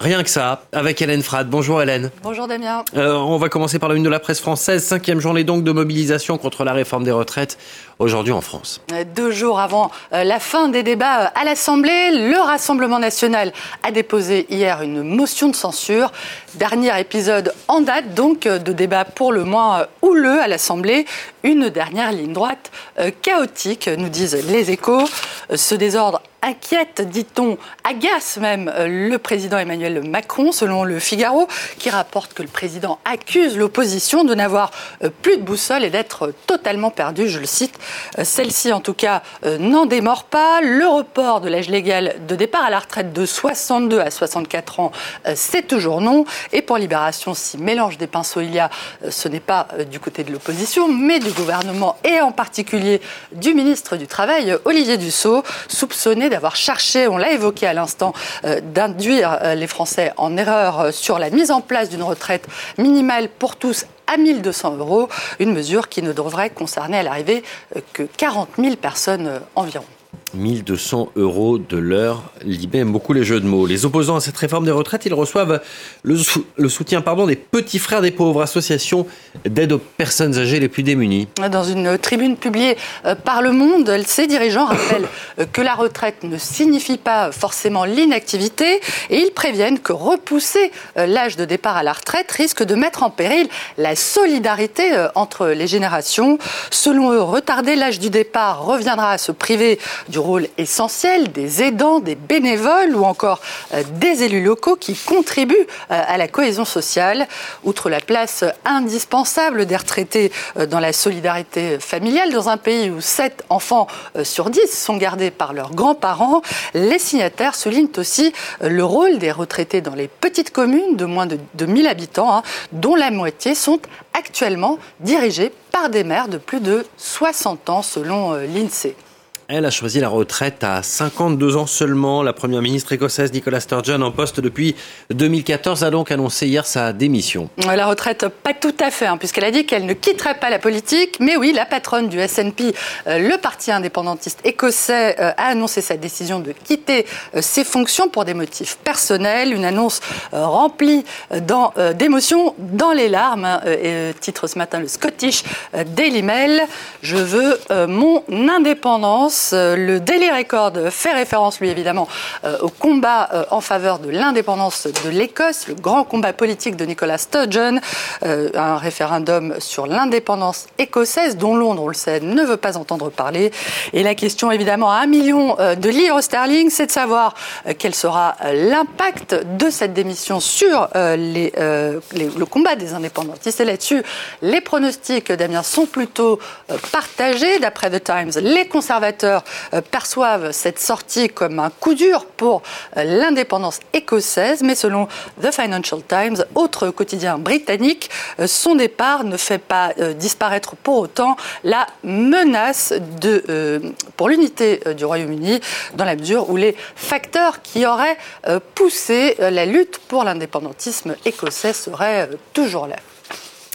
Rien que ça, avec Hélène Frad. Bonjour Hélène. Bonjour Damien. Euh, on va commencer par la une de la presse française. Cinquième journée donc de mobilisation contre la réforme des retraites aujourd'hui en France. Deux jours avant euh, la fin des débats euh, à l'Assemblée, le Rassemblement national a déposé hier une motion de censure. Dernier épisode en date donc de débat pour le moins houleux à l'Assemblée. Une dernière ligne droite chaotique, nous disent les échos. Ce désordre inquiète, dit-on, agace même euh, le président Emmanuel Macron, selon le Figaro, qui rapporte que le président accuse l'opposition de n'avoir euh, plus de boussole et d'être totalement perdu, je le cite. Euh, celle-ci, en tout cas, n'en démord pas. Le report de l'âge légal de départ à la retraite de 62 à 64 ans, c'est toujours non. Et pour Libération, si mélange des pinceaux il y a, ce n'est pas du côté de l'opposition, mais du gouvernement et en particulier du ministre du Travail, Olivier Dussault, soupçonné d'avoir cherché, on l'a évoqué à l'instant, euh, d'induire euh, les Français en erreur euh, sur la mise en place d'une retraite minimale pour tous à 1200 euros, une mesure qui ne devrait concerner à l'arrivée que 40 000 personnes environ. 1200 euros de l'heure. Libé aime beaucoup les jeux de mots. Les opposants à cette réforme des retraites, ils reçoivent le, soutien pardon, des petits frères des pauvres, associations d'aide aux personnes âgées les plus démunies. Dans une tribune publiée euh, par Le Monde, ces dirigeants rappellent euh, que la retraite ne signifie pas forcément l'inactivité et ils préviennent que repousser euh, l'âge de départ à la retraite risque de mettre en péril la solidarité entre les générations. Selon eux, retarder l'âge du départ reviendra à se priver du rôle essentiel des aidants, des bénévoles ou encore euh, des élus locaux qui contribuent euh, à la cohésion sociale. Outre la place indispensable des retraités euh, dans la solidarité familiale, dans un pays où 7 enfants sur 10 sont gardés par leurs grands-parents, les signataires soulignent aussi le rôle des retraités dans les petites communes de moins de, 1000 habitants, hein, dont la moitié sont actuellement dirigées par des maires de plus de 60 ans selon l'INSEE. Elle a choisi la retraite à 52 ans seulement. La première ministre écossaise Nicola Sturgeon, en poste depuis 2014, a donc annoncé hier sa démission. La retraite, pas tout à fait, hein, puisqu'elle a dit qu'elle ne quitterait pas la politique. Mais oui, la patronne du SNP, euh, le parti indépendantiste écossais, euh, a annoncé sa décision de quitter euh, ses fonctions pour des motifs personnels. Une annonce remplie d'émotions dans les larmes. Hein, titre ce matin le Scottish Daily Mail. Je veux mon indépendance. Euh, le Daily Record fait référence, lui, évidemment, euh, au combat euh, en faveur de l'indépendance de l'Écosse, le grand combat politique de Nicola Sturgeon, un référendum sur l'indépendance écossaise, dont Londres, on le sait, ne veut pas entendre parler. Et la question, évidemment, à un million de livres sterling, c'est de savoir quel sera l'impact de cette démission sur le combat des indépendantistes. Et là-dessus, les pronostics, Damien, sont plutôt partagés. D'après The Times, les conservateurs euh, perçoivent cette sortie comme un coup dur pour euh, l'indépendance écossaise, mais selon The Financial Times, autre quotidien britannique, euh, son départ ne fait pas disparaître pour autant la menace de, pour l'unité du Royaume-Uni, dans la mesure où les facteurs qui auraient poussé la lutte pour l'indépendantisme écossais seraient toujours là.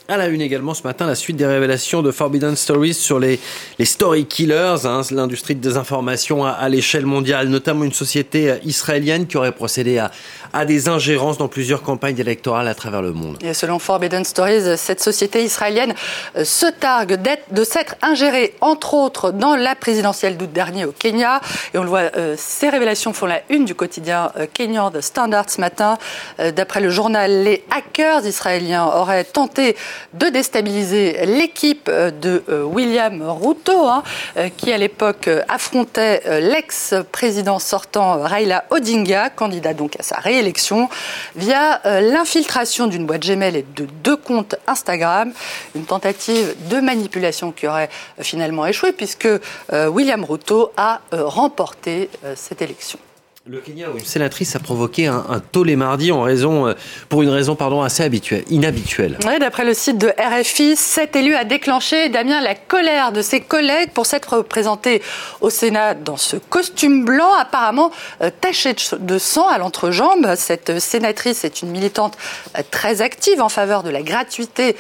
À la une également ce matin, la suite des révélations de Forbidden Stories sur les, les story killers, hein, l'industrie de désinformation à, à l'échelle mondiale, notamment une société euh, israélienne qui aurait procédé à, à des ingérences dans plusieurs campagnes électorales à travers le monde. Et selon Forbidden Stories, cette société israélienne euh, se targue de s'être ingérée, entre autres, dans la présidentielle d'août dernier au Kenya. Et on le voit, euh, ces révélations font la une du quotidien kenyan The Standard ce matin. D'après le journal, les hackers israéliens auraient tenté de déstabiliser l'équipe de euh, William Ruto, hein, euh, qui à l'époque affrontait euh, l'ex-président sortant Raila Odinga, candidat donc à sa réélection, via l'infiltration d'une boîte Gmail et de deux comptes Instagram, une tentative de manipulation qui aurait finalement échoué puisque William Ruto a remporté cette élection. Le Kenya où une sénatrice a provoqué un, un tollé mardi en raison, euh, pour une raison pardon, assez habituelle, inhabituelle. D'après le site de RFI, cet élu a déclenché, Damien, la colère de ses collègues pour s'être représenté au Sénat dans ce costume blanc apparemment euh, taché de sang à l'entrejambe. Cette sénatrice est une militante euh, très active en faveur de la gratuité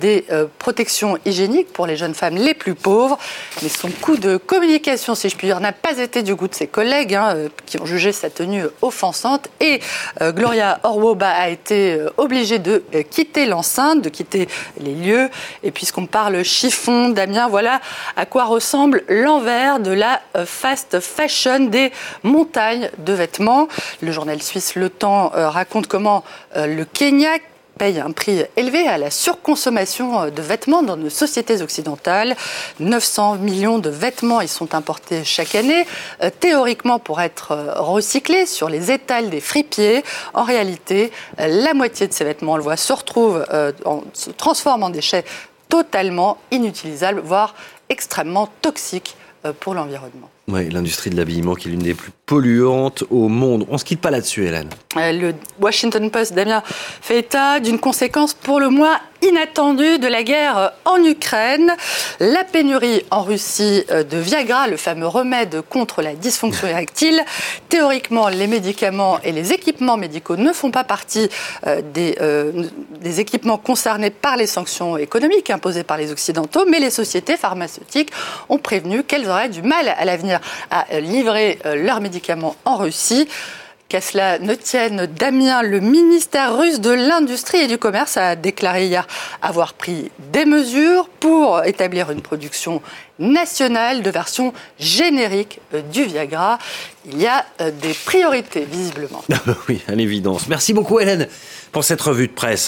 des protections hygiéniques pour les jeunes femmes les plus pauvres. Mais son coup de communication, si je puis dire, n'a pas été du goût de ses collègues hein, qui ont jugé sa tenue offensante et Gloria Orwoba a été obligée de quitter l'enceinte, de quitter les lieux. Et puisqu'on parle chiffon, Damien, voilà à quoi ressemble l'envers de la fast fashion des montagnes de vêtements. Le journal suisse Le Temps raconte comment le Kenya paye un prix élevé à la surconsommation de vêtements dans nos sociétés occidentales. 900 millions de vêtements y sont importés chaque année, euh, théoriquement pour être euh, recyclés sur les étals des fripiers. En réalité, euh, la moitié de ces vêtements, on le voit, se retrouve, se transforme en déchets totalement inutilisables, voire extrêmement toxiques pour l'environnement. Oui, l'industrie de l'habillement qui est l'une des plus polluantes au monde. On ne se quitte pas là-dessus, Hélène. Le Washington Post, Damien, fait état d'une conséquence pour le moins inattendue de la guerre en Ukraine. La pénurie en Russie euh, de Viagra, le fameux remède contre la dysfonction érectile. Théoriquement, les médicaments et les équipements médicaux ne font pas partie euh, des, euh, des équipements concernés par les sanctions économiques imposées par les Occidentaux, mais les sociétés pharmaceutiques ont prévenu qu'elles auraient du mal à l'avenir à livrer leurs médicaments en Russie. Qu'à cela ne tienne, Damien, le ministère russe de l'Industrie et du Commerce a déclaré hier avoir pris des mesures pour établir une production nationale de version générique euh, du Viagra. Il y a euh, des priorités, visiblement. oui, à l'évidence. Merci beaucoup, Hélène, pour cette revue de presse.